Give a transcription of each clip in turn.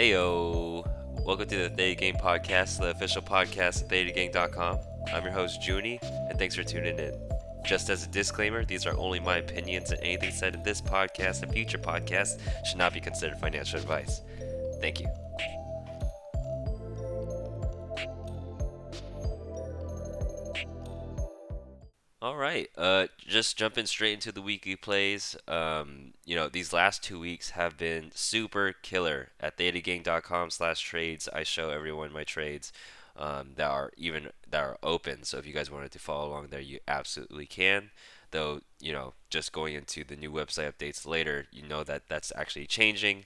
Heyo! Welcome to the Theta Gang Podcast, the official podcast of ThetaGang.com. I'm your host, Junie, and thanks for tuning in. Just as a disclaimer, these are only my opinions, and anything said in this podcast and future podcasts should not be considered financial advice. Thank you. All right, uh, just jumping straight into the weekly plays. Um, you know, these last two weeks have been super killer. At thetagang.com slash trades, I show everyone my trades um, that are even that are open. So if you guys wanted to follow along there, you absolutely can. Though, you know, just going into the new website updates later, you know that that's actually changing.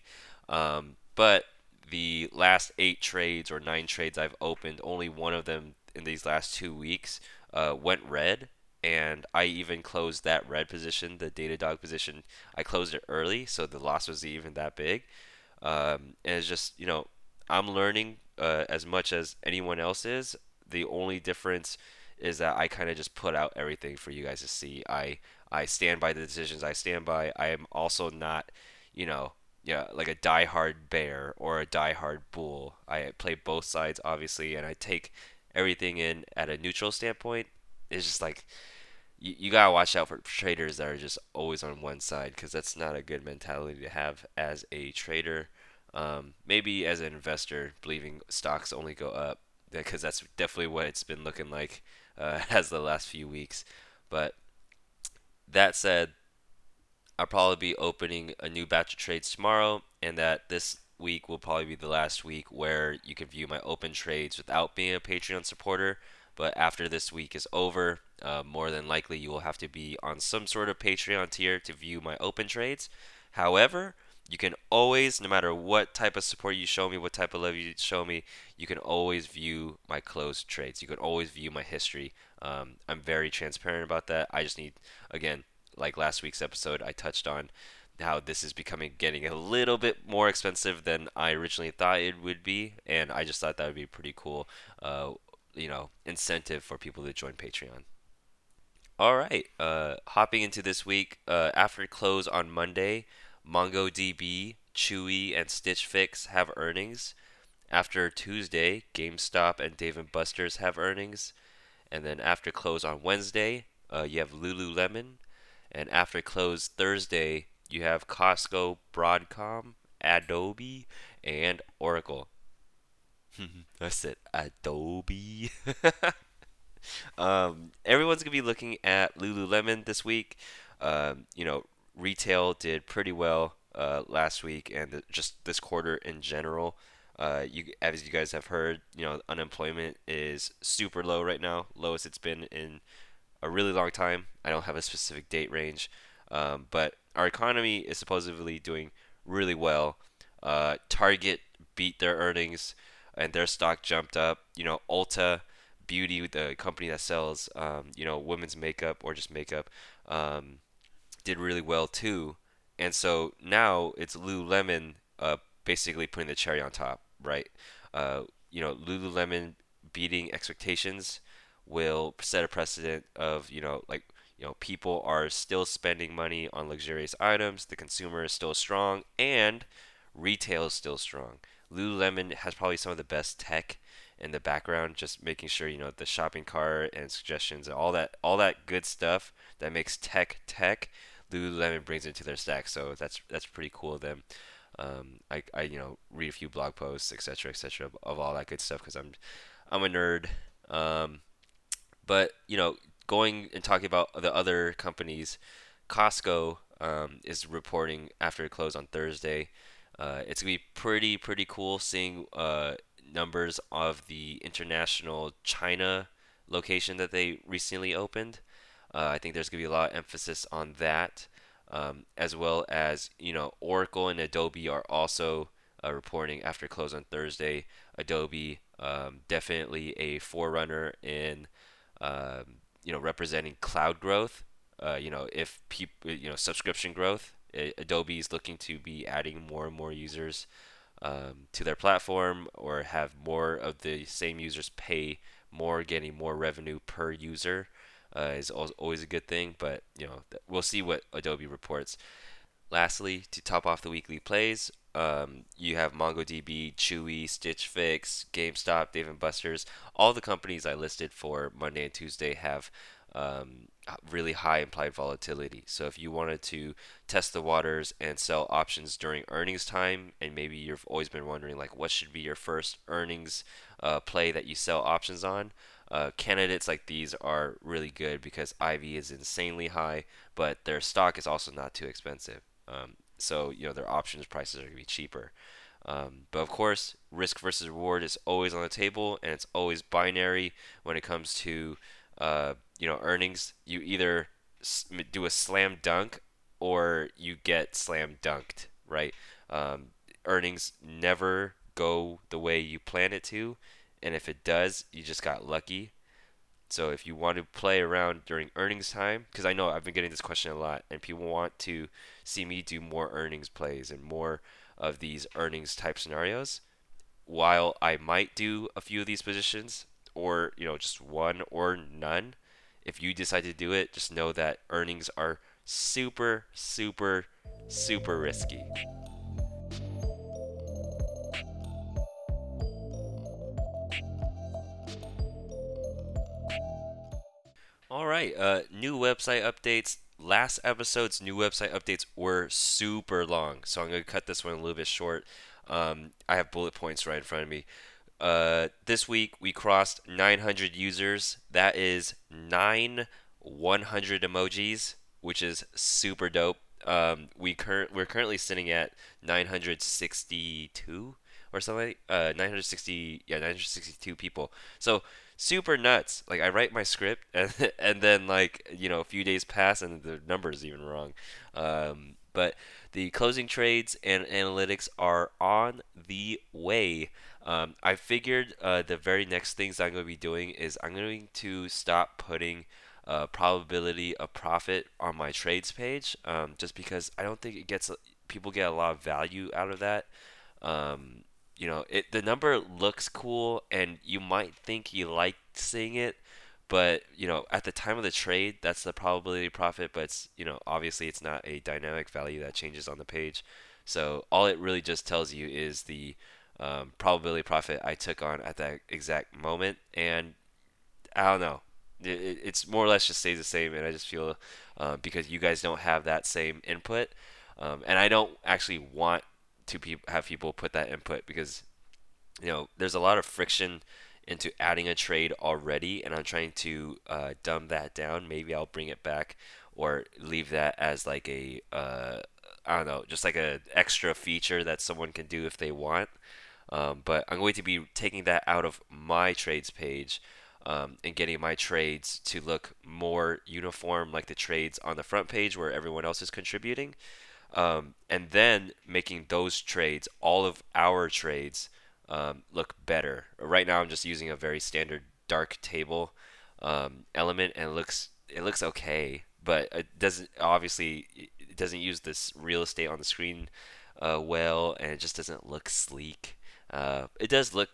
Um, but the last eight trades or nine trades I've opened, only one of them in these last two weeks uh, went red and I even closed that red position, the Datadog position. I closed it early, so the loss was even that big. Um, and it's just you know I'm learning uh, as much as anyone else is. The only difference is that I kind of just put out everything for you guys to see. I I stand by the decisions I stand by. I am also not, you know, yeah, like a diehard bear or a diehard bull. I play both sides obviously, and I take everything in at a neutral standpoint. It's just like you, you gotta watch out for traders that are just always on one side because that's not a good mentality to have as a trader. Um, maybe as an investor, believing stocks only go up because that's definitely what it's been looking like uh, as the last few weeks. But that said, I'll probably be opening a new batch of trades tomorrow, and that this week will probably be the last week where you can view my open trades without being a Patreon supporter. But after this week is over, uh, more than likely you will have to be on some sort of Patreon tier to view my open trades. However, you can always, no matter what type of support you show me, what type of love you show me, you can always view my closed trades. You can always view my history. Um, I'm very transparent about that. I just need, again, like last week's episode, I touched on how this is becoming getting a little bit more expensive than I originally thought it would be, and I just thought that would be pretty cool. Uh, you know incentive for people to join Patreon. All right, uh, hopping into this week uh, after close on Monday, MongoDB, Chewy, and Stitch Fix have earnings. After Tuesday, GameStop and Dave and Buster's have earnings, and then after close on Wednesday, uh, you have Lululemon, and after close Thursday, you have Costco, Broadcom, Adobe, and Oracle. I said Adobe. um, everyone's gonna be looking at Lululemon this week. Um, you know, retail did pretty well uh, last week, and the, just this quarter in general. Uh, you, as you guys have heard, you know, unemployment is super low right now, lowest it's been in a really long time. I don't have a specific date range, um, but our economy is supposedly doing really well. Uh, Target beat their earnings and their stock jumped up. You know, Ulta Beauty, the company that sells um, you know women's makeup or just makeup, um, did really well too. And so now it's Lululemon uh, basically putting the cherry on top, right? Uh, you know, Lululemon beating expectations will set a precedent of you know like you know people are still spending money on luxurious items the consumer is still strong and retail is still strong Lululemon has probably some of the best tech in the background, just making sure you know the shopping cart and suggestions and all that all that good stuff that makes tech tech. Lululemon brings into their stack, so that's that's pretty cool of them. Um, I, I you know read a few blog posts, etc., etc., of, all that good stuff because I'm I'm a nerd. Um, but you know, going and talking about the other companies, Costco um, is reporting after it closed on Thursday. Uh, it's gonna be pretty pretty cool seeing uh, numbers of the international China location that they recently opened. Uh, I think there's gonna be a lot of emphasis on that, um, as well as you know Oracle and Adobe are also uh, reporting after close on Thursday. Adobe um, definitely a forerunner in um, you know representing cloud growth. Uh, you know if people you know subscription growth Adobe is looking to be adding more and more users um, to their platform or have more of the same users pay more, getting more revenue per user uh, is always a good thing. But you know, we'll see what Adobe reports. Lastly, to top off the weekly plays, Um, you have MongoDB, Chewy, Stitch Fix, GameStop, Dave and Buster's. All the companies I listed for Monday and Tuesday have um, really high implied volatility. So if you wanted to test the waters and sell options during earnings time, and maybe you've always been wondering like what should be your first earnings uh, play that you sell options on, uh, candidates like these are really good because IV is insanely high, but their stock is also not too expensive. Um, so you know their options prices are going to be cheaper. Um, but of course, risk versus reward is always on the table, and it's always binary when it comes to uh, you know earnings. You either do a slam dunk or you get slam dunked, right? Um, earnings never go the way you plan it to, and if it does, you just got lucky. So if you want to play around during earnings time, because I know I've been getting this question a lot, and people want to see me do more earnings plays and more of these earnings type scenarios. While I might do a few of these positions, or you know just one or none, if you decide to do it, just know that earnings are super, super, super risky. All right, uh, new website updates. Last episode's new website updates were super long, so I'm going to cut this one a little bit short. Um, I have bullet points right in front of me. Uh, this week we crossed 900 users. That is nine 100 emojis, which is super dope. Um, we current we're currently sitting at 962 or something. Uh, 960 yeah 962 people. So super nuts. Like I write my script and and then like you know a few days pass and the number is even wrong. Um, but the closing trades and analytics are on the way. Um, I figured uh, the very next things I'm going to be doing is I'm going to stop putting uh, probability of profit on my trades page, um, just because I don't think it gets people get a lot of value out of that. Um, you know, it the number looks cool, and you might think you like seeing it, but you know, at the time of the trade, that's the probability profit. But it's you know, obviously, it's not a dynamic value that changes on the page. So all it really just tells you is the um, probability profit I took on at that exact moment, and I don't know. It, it's more or less just stays the same, and I just feel uh, because you guys don't have that same input, um, and I don't actually want to pe- have people put that input because you know there's a lot of friction into adding a trade already, and I'm trying to uh, dumb that down. Maybe I'll bring it back or leave that as like a uh, I don't know, just like an extra feature that someone can do if they want. Um, but I'm going to be taking that out of my trades page um, and getting my trades to look more uniform, like the trades on the front page where everyone else is contributing um, and then making those trades, all of our trades, um, look better. Right now, I'm just using a very standard dark table um, element, and it looks it looks okay, but it doesn't obviously it doesn't use this real estate on the screen uh, well, and it just doesn't look sleek. Uh, it does look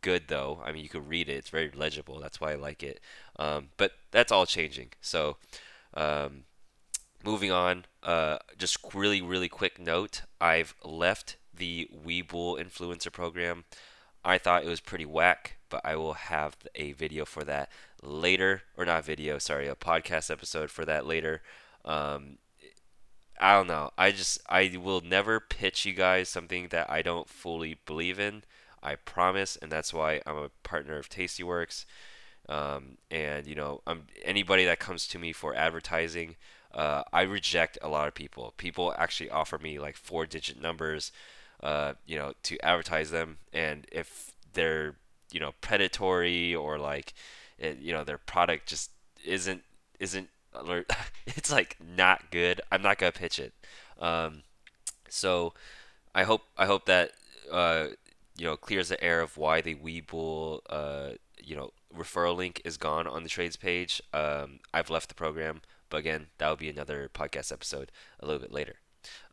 good though. I mean, you can read it; it's very legible. That's why I like it. Um, but that's all changing. So um, moving on, uh, just really, really quick note. I've left the Webull influencer program. I thought it was pretty whack, but I will have a video for that later, or not video, sorry, a podcast episode for that later. Um, I don't know. I just I will never pitch you guys something that I don't fully believe in. I promise, and that's why I'm a partner of Tastyworks. Um, and you know, I'm anybody that comes to me for advertising uh, I reject a lot of people. People actually offer me like four digit numbers, uh, you know, to advertise them, and if they're you know predatory or like, it, you know, their product just isn't isn't it's like not good. I'm not gonna pitch it. Um, so I hope I hope that uh, you know clears the air of why the Webull uh, you know referral link is gone on the trades page. Um, I've left the program. But again, that will be another podcast episode a little bit later.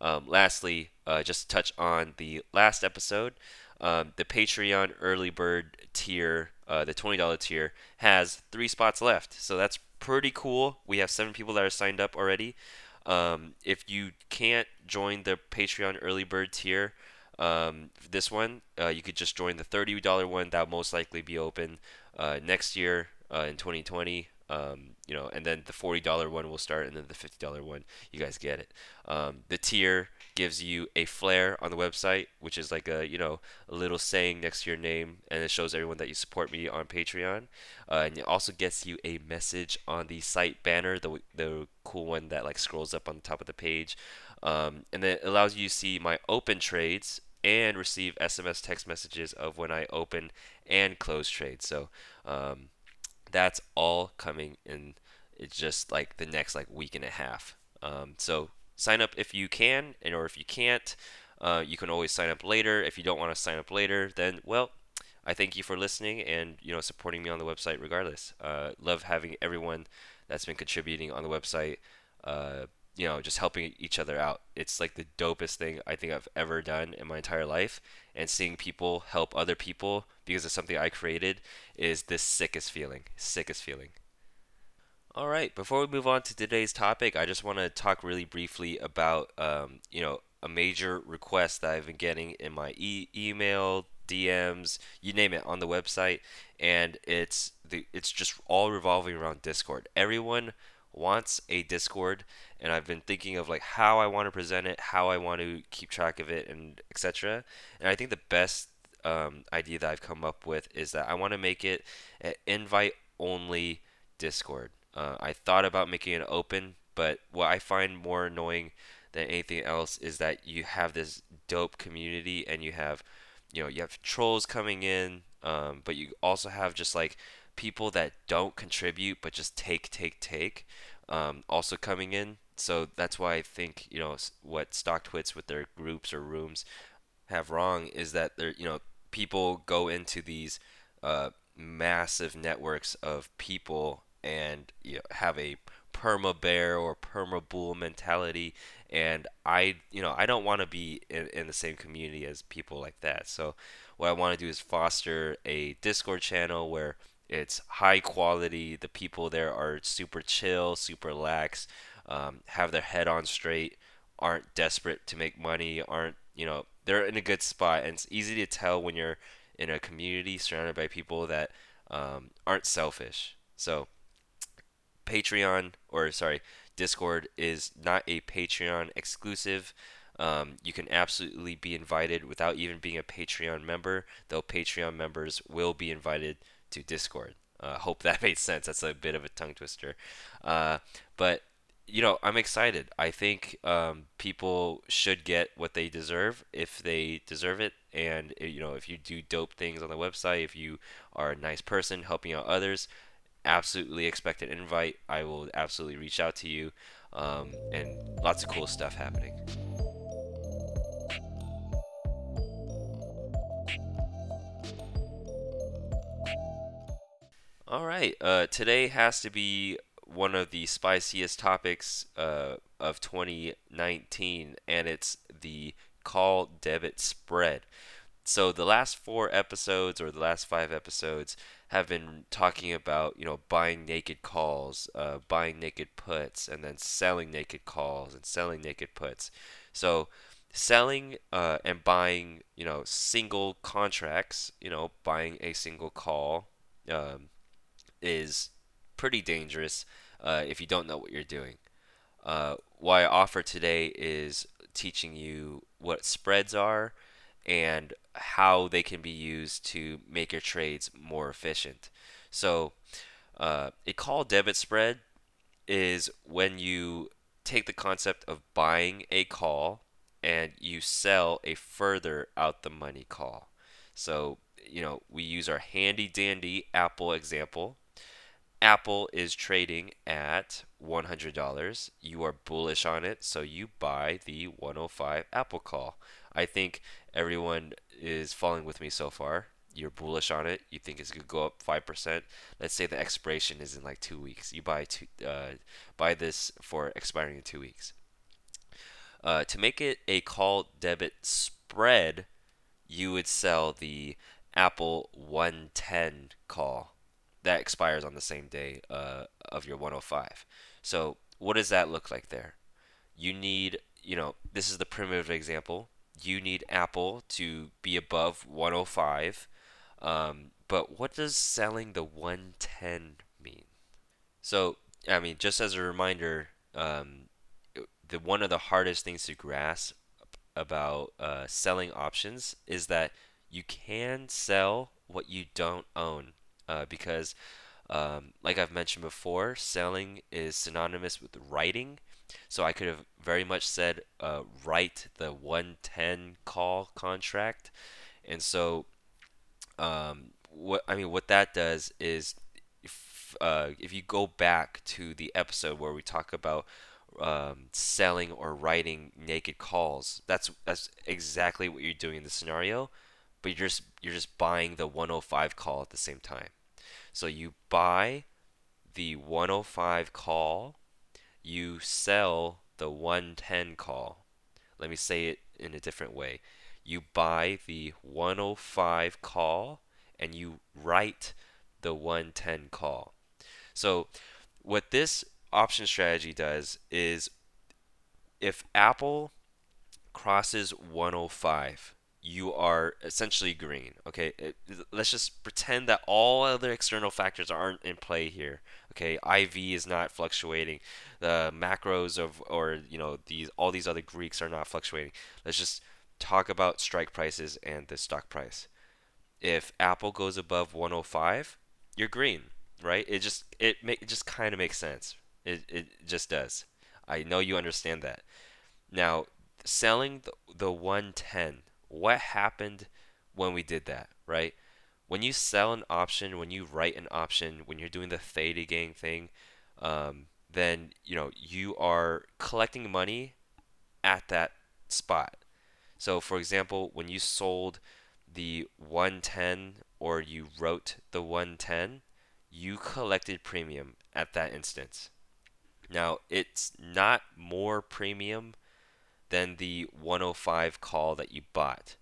Um, lastly, uh, just to touch on the last episode, um, the Patreon early bird tier, uh, the $20 tier, has three spots left. So that's pretty cool. We have seven people that are signed up already. Um, if you can't join the Patreon early bird tier, Um, this one, uh, you could just join the $30 one that will most likely be open uh, next year uh, in 2020. Um, you know, and then the $40 one will start, and then the $50 one, you guys get it. Um, the tier gives you a flare on the website, which is like a you know a little saying next to your name, and it shows everyone that you support me on Patreon. Uh, and it also gets you a message on the site banner, the the cool one that like scrolls up on the top of the page, um, and then it allows you to see my open trades and receive SMS text messages of when I open and close trades. So um, that's all coming in. It's just like the next like week and a half. Um, so sign up if you can, and or if you can't, uh, you can always sign up later. If you don't want to sign up later, then well, I thank you for listening and you know supporting me on the website regardless. Uh, love having everyone that's been contributing on the website. Uh, you know, just helping each other out. It's like the dopest thing I think I've ever done in my entire life. And seeing people help other people because of something I created is the sickest feeling. Sickest feeling. All right, before we move on to today's topic, I just want to talk really briefly about, um, you know, a major request that I've been getting in my e- email, DMs, you name it, on the website, and it's the it's just all revolving around Discord. Everyone wants a Discord, and I've been thinking of like how I want to present it, how I want to keep track of it, and etc. And I think the best um, idea that I've come up with is that I want to make it an invite only Discord. Uh, I thought about making it open, but what I find more annoying than anything else is that you have this dope community and you have, you know, you have trolls coming in, um, but you also have just like people that don't contribute but just take, take, take, um, also coming in. So that's why I think, you know, what StockTwits with their groups or rooms have wrong is that they're you know people go into these uh, massive networks of people and you know, have a perma bear or perma bull mentality and I you know I don't want to be in, in the same community as people like that so what I want to do is foster a Discord channel where it's high quality the people there are super chill super lax um, have their head on straight aren't desperate to make money, aren't, you know, they're in a good spot. And it's easy to tell when you're in a community surrounded by people that um, aren't selfish. So, Patreon, or sorry, Discord is not a Patreon exclusive. Um, you can absolutely be invited without even being a Patreon member, though Patreon members will be invited to Discord. Uh, hope that made sense. That's a bit of a tongue twister. Uh, but you know, I'm excited. I think um, people should get what they deserve if they deserve it. And uh, you know, if you do dope things on the website, if you are a nice person helping out others, absolutely expect an invite. I will absolutely reach out to you, um, and lots of cool stuff happening. All right, uh, today has to be one of the spiciest topics uh, of 2019, and it's the call debit spread. So the last four episodes or the last five episodes have been talking about you know buying naked calls, uh, buying naked puts, and then selling naked calls and selling naked puts. So selling uh, and buying you know single contracts, you know buying a single call um, is pretty dangerous uh, if you don't know what you're doing. Uh, what I offer today is teaching you what spreads are and how they can be used to make your trades more efficient. So, uh, a call debit spread is when you take the concept of buying a call and you sell a further out the money call. So, you know, we use our handy dandy Apple example Apple is trading at $100. You are bullish on it, so you buy the 105 Apple call. I think everyone is falling with me so far. You're bullish on it. You think it's going to go up 5%. Let's say the expiration is in like 2 weeks. You buy two, uh, buy this for expiring in 2 weeks. Uh, to make it a call debit spread, you would sell the Apple 110 call that expires on the same day uh, of your 105. So what does that look like there? You need, you know, this is the primitive example. You need Apple to be above 105. Um, but what does selling the 110 mean? So, I mean, just as a reminder, um, the one of the hardest things to grasp about uh, selling options is that you can sell what you don't own uh, because um, like I've mentioned before, selling is synonymous with writing. So I could have very much said uh, write the 110 call contract. And so um, what I mean, what that does is if uh, if you go back to the episode where we talk about um, selling or writing naked calls, that's that's exactly what you're doing in the scenario, but you're just you're just buying the 105 call at the same time. So you buy the 105 call, you sell the 110 call. Let me say it in a different way. You buy the 105 call and you write the 110 call. So, what this option strategy does is if Apple crosses 105, you are essentially green. Okay, let's just pretend that all other external factors aren't in play here. Okay, IV is not fluctuating, the macros of or you know these all these other Greeks are not fluctuating. Let's just talk about strike prices and the stock price. If Apple goes above 105, you're green, right? It just it, make, it just kind of makes sense. It, it just does. I know you understand that. Now, selling the, the 110, what happened when we did that, right? When you sell an option, when you write an option, when you're doing the theta gang thing, um, then you know you are collecting money at that spot. So, for example, when you sold the 110 or you wrote the 110, you collected premium at that instance. Now, it's not more premium than the 105 call that you bought.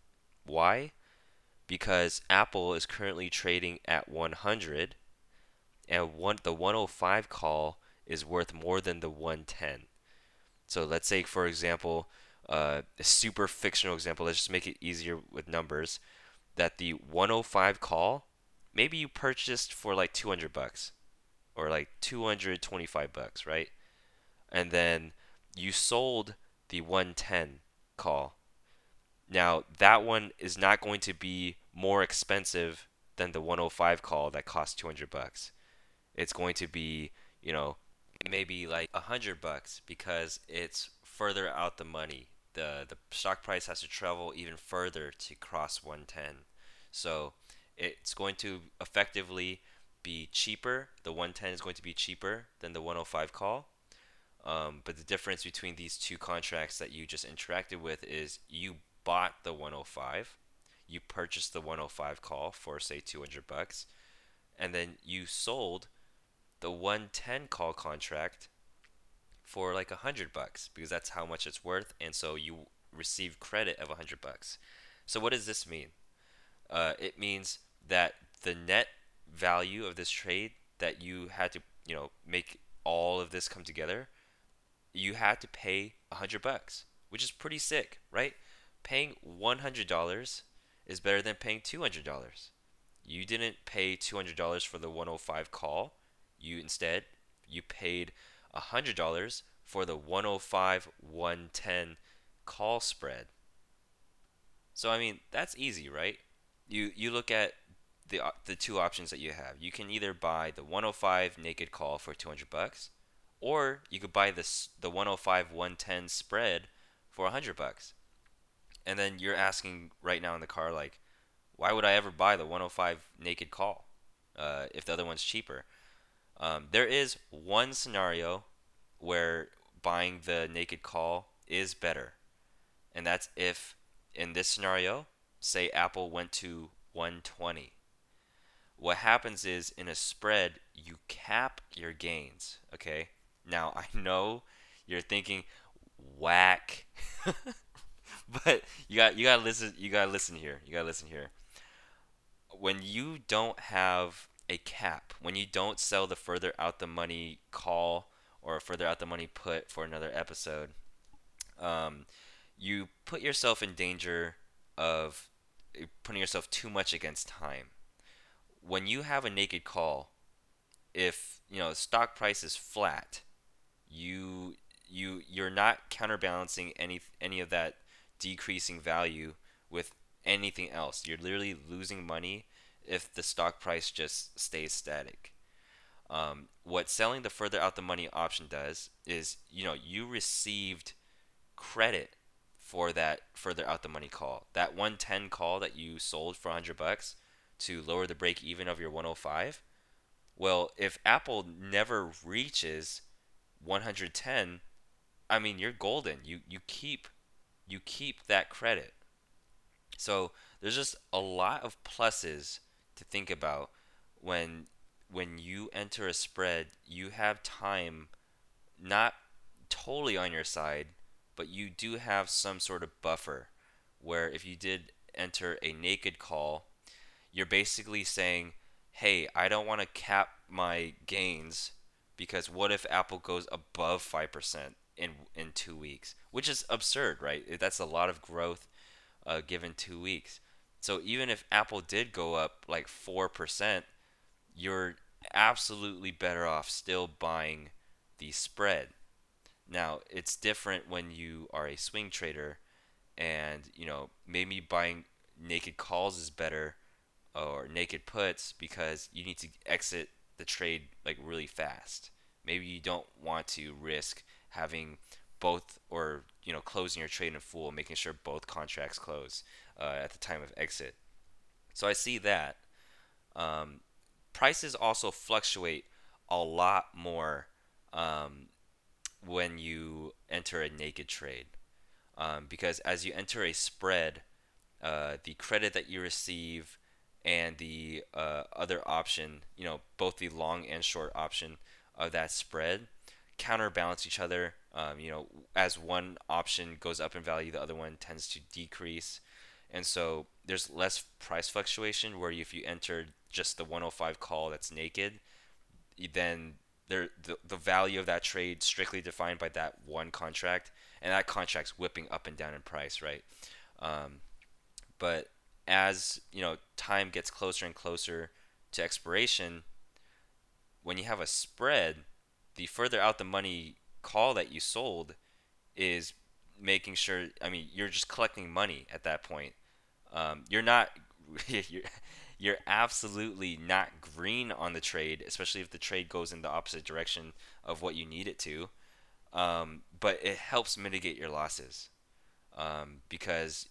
Why? Because Apple is currently trading at 100 and one the 105 call is worth more than the 110. So let's say for example, uh, a super fictional example, let's just make it easier with numbers, that the 105 call maybe you purchased for like 200 bucks or like 225 bucks, right? And then you sold the 110 call. Now, that one is not going to be more expensive than the 105 call that costs 200 bucks. It's going to be, you know, maybe like 100 bucks because it's further out the money. The the stock price has to travel even further to cross 110. So, it's going to effectively be cheaper. The 110 is going to be cheaper than the 105 call um, but the difference between these two contracts that you just interacted with is you bought the 105, you purchased the 105 call for say 200 bucks, and then you sold the 110 call contract for like 100 bucks because that's how much it's worth, and so you receive credit of 100 bucks. So what does this mean? Uh, it means that the net value of this trade that you had to, you know, make all of this come together you had to pay a hundred bucks, which is pretty sick, right? Paying one hundred dollars is better than paying two hundred dollars. You didn't pay two hundred dollars for the 105 call. You instead you paid a hundred dollars for the 105 110 call spread. So I mean that's easy, right? You you look at the the two options that you have. You can either buy the 105 naked call for 200 bucks or you could buy this the 105 110 spread for 100 bucks. And then you're asking right now in the car like why would I ever buy the 105 naked call uh, if the other one's cheaper? Um, there is one scenario where buying the naked call is better, and that's if in this scenario, say Apple went to 120. What happens is in a spread, you cap your gains, okay? Now I know you're thinking whack, but you got you gotta listen. You gotta listen here. You gotta listen here. When you don't have a cap, when you don't sell the further out the money call or further out the money put for another episode, um, you put yourself in danger of putting yourself too much against time. When you have a naked call, if you know stock price is flat, you you you're not counterbalancing any any of that decreasing value with anything else. You're literally losing money if the stock price just stays static. Um, what selling the further out the money option does is, you know, you received credit for that further out the money call. That 110 call that you sold for 100 bucks to lower the break even of your 105. Well, if Apple never reaches 110, I mean, you're golden. You you keep you keep that credit. So there's just a lot of pluses to think about when when you enter a spread. You have time, not totally on your side, but you do have some sort of buffer where if you did enter a naked call, you're basically saying, hey, I don't want to cap my gains because what if Apple goes above 5% in in 2 weeks, which is absurd, right? That's a lot of growth uh, given 2 weeks. So even if Apple did go up like 4%, you're absolutely better off still buying the spread. Now, it's different when you are a swing trader and, you know, maybe buying naked calls is better or naked puts because you need to exit the trade like really fast. Maybe you don't want to risk having both or you know closing your trade in full, making sure both contracts close uh, at the time of exit. So I see that. Um, prices also fluctuate a lot more um, when you enter a naked trade um, because as you enter a spread, uh, the credit that you receive and the uh, other option, you know, both the long and short option of that spread counterbalance each other. Um, you know, as one option goes up in value, the other one tends to decrease. And so there's less price fluctuation where if you enter just the 105 call that's naked, then there the, the value of that trade strictly defined by that one contract and that contract's whipping up and down in price, right? Um, but as you know, time gets closer and closer to expiration, when you have a spread, the further out the money call that you sold is making sure. I mean, you're just collecting money at that point. Um, you're not. You're, you're absolutely not green on the trade, especially if the trade goes in the opposite direction of what you need it to. Um, but it helps mitigate your losses um, because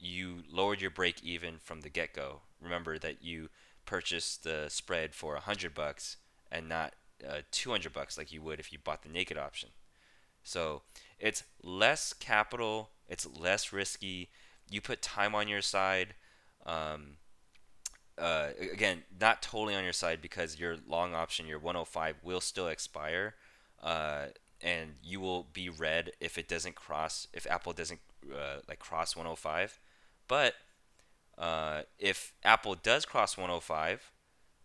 you lowered your break even from the get go. Remember that you purchased the spread for a hundred bucks and not uh, 200 bucks like you would if you bought the naked option. So it's less capital, it's less risky. You put time on your side. Um, uh, again, not totally on your side because your long option, your 105, will still expire, uh, and you will be red if it doesn't cross, if Apple doesn't uh, like cross 105. But uh, if Apple does cross 105,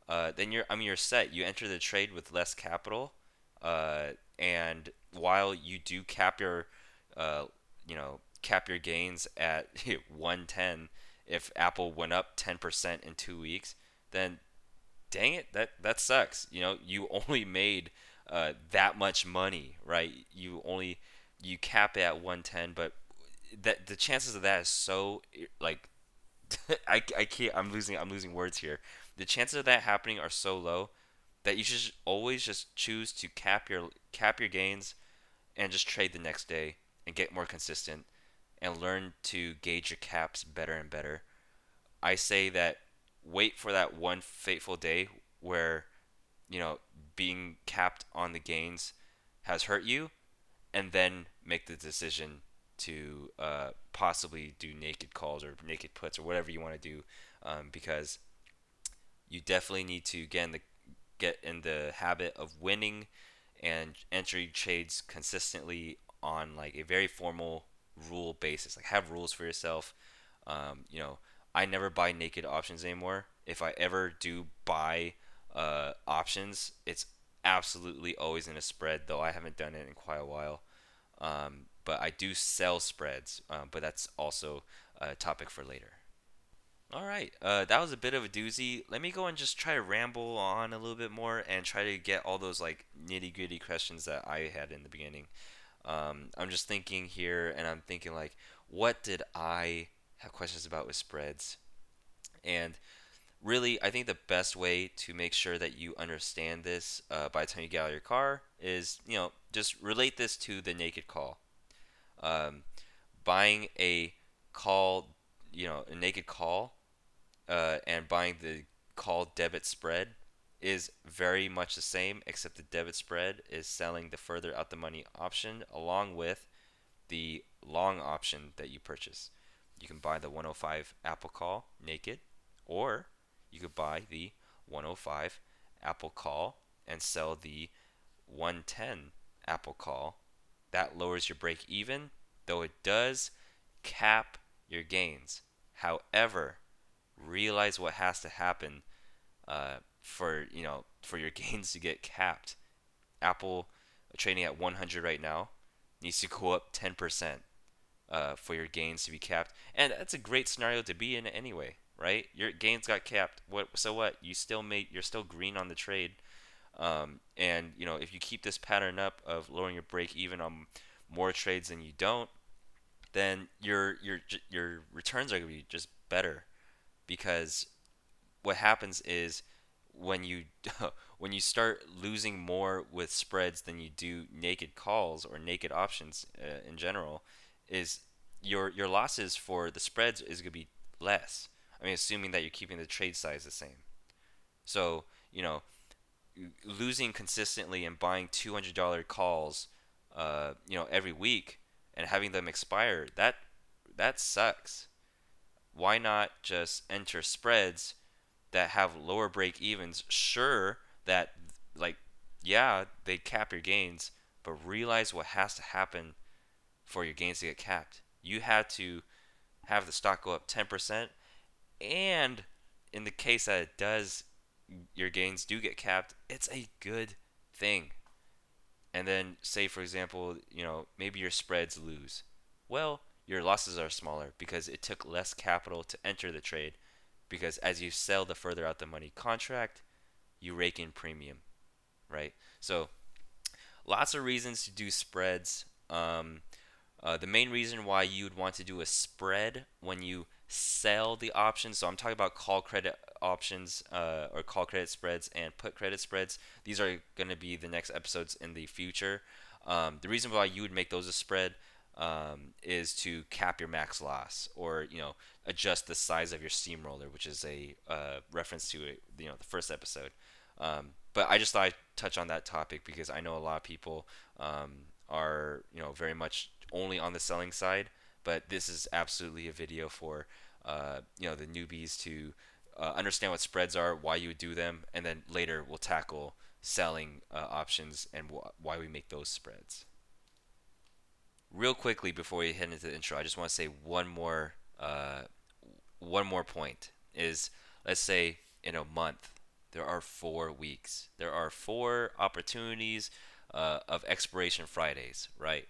uh, then you're I mean you're set. You enter the trade with less capital, uh, and while you do cap your, uh, you know, cap your gains at 110, if Apple went up 10% in two weeks, then dang it, that that sucks. You know, you only made uh, that much money, right? You only you cap it at 110, but that the chances of that is so like I, I can't I'm losing I'm losing words here the chances of that happening are so low that you should always just choose to cap your cap your gains and just trade the next day and get more consistent and learn to gauge your caps better and better. I say that wait for that one fateful day where you know being capped on the gains has hurt you and then make the decision to uh, possibly do naked calls or naked puts or whatever you want to do um, because you definitely need to get in the get in the habit of winning and entering trades consistently on like a very formal rule basis. Like have rules for yourself. Um, you know, I never buy naked options anymore. If I ever do buy uh, options, it's absolutely always in a spread, though I haven't done it in quite a while. Um, but I do sell spreads. Um, but that's also a topic for later. All right, uh, that was a bit of a doozy. Let me go and just try to ramble on a little bit more and try to get all those like nitty gritty questions that I had in the beginning. Um, I'm just thinking here, and I'm thinking like, what did I have questions about with spreads? And really, I think the best way to make sure that you understand this uh, by the time you get out of your car is, you know, just relate this to the naked call. Um, buying a call, you know, a naked call, uh, and buying the call debit spread is very much the same, except the debit spread is selling the further out the money option along with the long option that you purchase. You can buy the 105 Apple call naked, or you could buy the 105 Apple call and sell the 110 Apple call. That lowers your break even, though it does cap your gains. However, realize what has to happen uh, for you know for your gains to get capped. Apple trading at 100 right now needs to go up 10% uh, for your gains to be capped, and that's a great scenario to be in anyway right? Your gains got capped. What? So what? You still made. You're still green on the trade. Um, and you know if you keep this pattern up of lowering your break even on more trades than you don't, then your your your returns are gonna be just better because what happens is when you when you start losing more with spreads than you do naked calls or naked options uh, in general is your your losses for the spreads is going to be less I mean, assuming that you're keeping the trade size the same. So, you know, losing consistently and buying $200 calls, uh, you know, every week and having them expire, that that sucks. Why not just enter spreads that have lower break evens? Sure, that like yeah, they cap your gains, but realize what has to happen for your gains to get capped. You had to have the stock go up 10% and in the case that it does, your gains do get capped, it's a good thing. And then, say for example, you know, maybe your spreads lose. Well, your losses are smaller because it took less capital to enter the trade. Because as you sell the further out the money contract, you rake in premium, right? So, lots of reasons to do spreads. Um, uh, the main reason why you would want to do a spread when you sell the options. So I'm talking about call credit options uh, or call credit spreads and put credit spreads. These are going to be the next episodes in the future. Um, the reason why you would make those a spread um, is to cap your max loss or you know adjust the size of your steamroller, which is a uh, reference to you know the first episode. Um, but I just thought I'd touch on that topic because I know a lot of people um, are you know very much only on the selling side but this is absolutely a video for uh, you know the newbies to uh, understand what spreads are, why you would do them, and then later we'll tackle selling uh, options and wh- why we make those spreads. Real quickly before we head into the intro, I just want to say one more uh, one more point is let's say in a month there are four weeks. There are four opportunities uh, of expiration Fridays, right?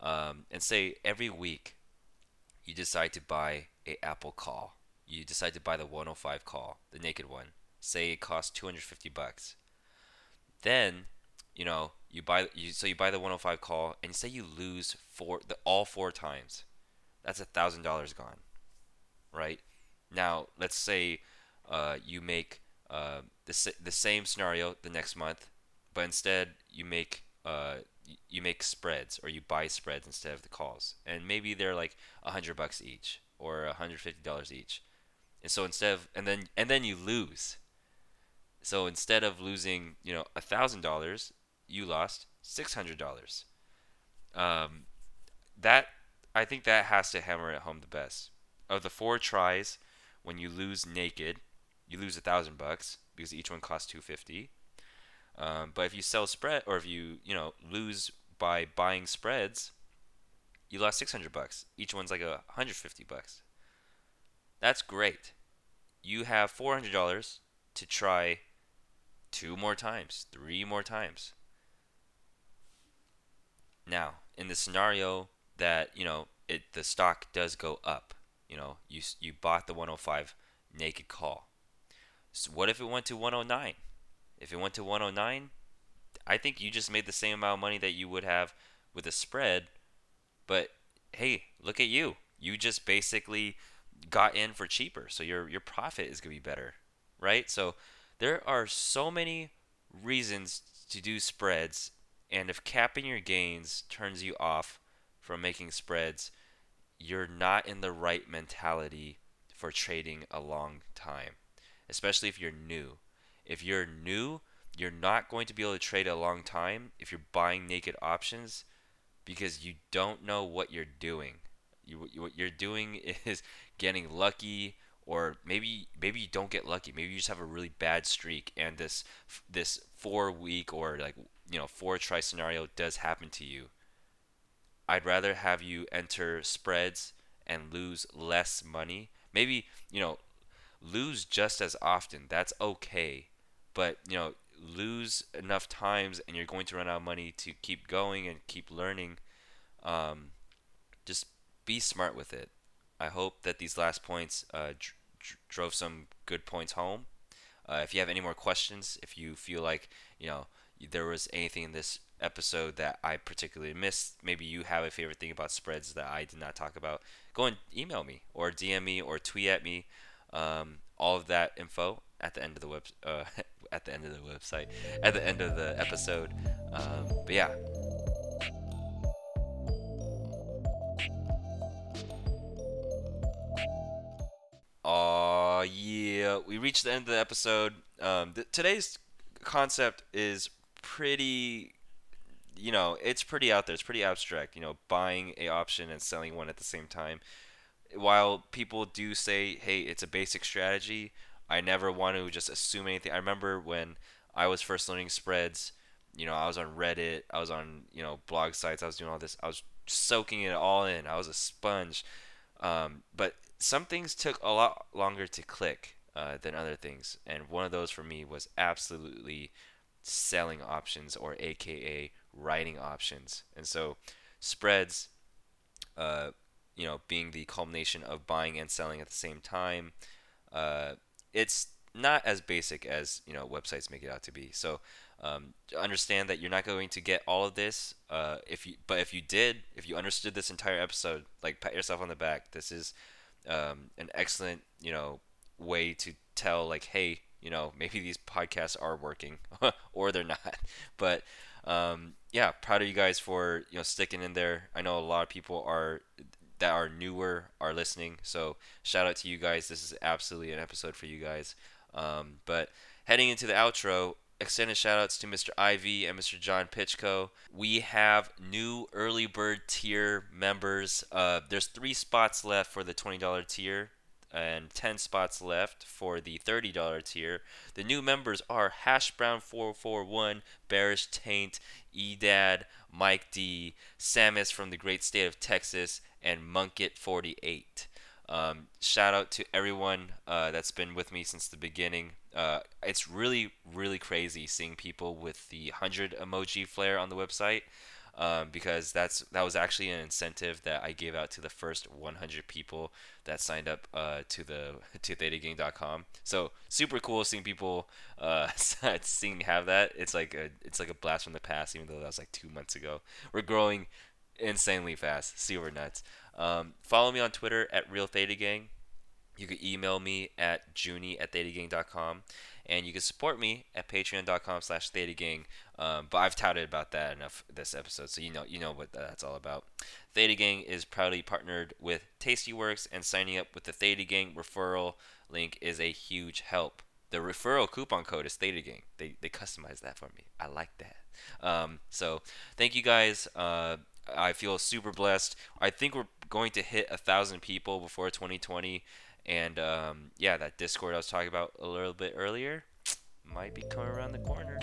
Um, and say every week you decide to buy a Apple call. You decide to buy the 105 call, the naked one. Say it costs 250 bucks. Then, you know, you buy you so you buy the 105 call and say you lose four the all four times. That's a thousand dollars gone, right? Now let's say uh, you make uh, the the same scenario the next month, but instead you make uh, you make spreads or you buy spreads instead of the calls, and maybe they're like a hundred bucks each or a hundred fifty dollars each, and so instead of and then and then you lose. So instead of losing, you know, a thousand dollars, you lost six hundred dollars. Um, that I think that has to hammer it home the best. Of the four tries, when you lose naked, you lose a thousand bucks because each one costs two fifty. Um, but if you sell spread, or if you you know lose by buying spreads, you lost 600 bucks. Each one's like a 150 bucks. That's great. You have $400 to try two more times, three more times. Now, in the scenario that you know it the stock does go up. You know, you you bought the 105 naked call. So what if it went to 109? If it went to 109, I think you just made the same amount of money that you would have with a spread. But hey, look at you. You just basically got in for cheaper, so your your profit is gonna be better, right? So there are so many reasons to do spreads, and if capping your gains turns you off from making spreads, you're not in the right mentality for trading a long time, especially if you're new. If you're new, you're not going to be able to trade a long time if you're buying naked options because you don't know what you're doing. You, what you're doing is getting lucky or maybe maybe you don't get lucky. Maybe you just have a really bad streak and this this 4 week or like you know, 4 try scenario does happen to you. I'd rather have you enter spreads and lose less money. Maybe, you know, lose just as often. That's okay. But, you know, lose enough times and you're going to run out of money to keep going and keep learning. Um, just be smart with it. I hope that these last points uh, dr- dr- drove some good points home. Uh, if you have any more questions, if you feel like you know there was anything in this episode that I particularly missed, maybe you have a favorite thing about spreads that I did not talk about, go and email me or DM me or tweet at me. Um, all of that info at the end of the web uh, at the end of the website at the end of the episode. Um, but yeah. Oh yeah, we reached the end of the episode. Um, th- today's concept is pretty you know, it's pretty out there. It's pretty abstract. You know, buying a option and selling one at the same time. While people do say, "Hey, it's a basic strategy," I never want to just assume anything. I remember when I was first learning spreads. You know, I was on Reddit. I was on you know blog sites. I was doing all this. I was soaking it all in. I was a sponge. Um, but some things took a lot longer to click uh, than other things, and one of those for me was absolutely selling options or AKA writing options. And so spreads, uh, you know, being the culmination of buying and selling at the same time, uh, it's not as basic as you know websites make it out to be. So um, understand that you're not going to get all of this. Uh, if you, but if you did, if you understood this entire episode, like pat yourself on the back. This is um, an excellent, you know, way to tell like, hey, you know, maybe these podcasts are working or they're not. But um, yeah, proud of you guys for you know sticking in there. I know a lot of people are that are newer are listening, so shout out to you guys. This is absolutely an episode for you guys. Um, but heading into the outro, extended shout outs to Mr. Ivy and Mr. John Pitchko. We have new early bird tier members. Uh, there's three spots left for the $20 tier and 10 spots left for the $30 tier. The new members are Hash Brown 441, Bearish Taint, Edad, Mike D, Samus from the great state of Texas, and Munkit48. Um, shout out to everyone uh, that's been with me since the beginning. Uh, it's really, really crazy seeing people with the 100 emoji flare on the website um, because that's that was actually an incentive that I gave out to the first 100 people that signed up uh, to the to thetagang.com. So super cool seeing people uh, seeing have that. It's like a it's like a blast from the past, even though that was like two months ago. We're growing insanely fast, super nuts. Um, follow me on Twitter at Real Theta Gang. You can email me at junie at thetagang.com and you can support me at patreon.com slash thetagang. Um, but i've touted about that enough this episode so you know you know what that's all about. Theta gang is proudly partnered with tastyworks and signing up with the theta gang referral link is a huge help. The referral coupon code is theta gang. They, they customized that for me. I like that. Um, so thank you guys. Uh, i feel super blessed i think we're going to hit a thousand people before 2020 and um, yeah, that Discord I was talking about a little bit earlier might be coming around the corner.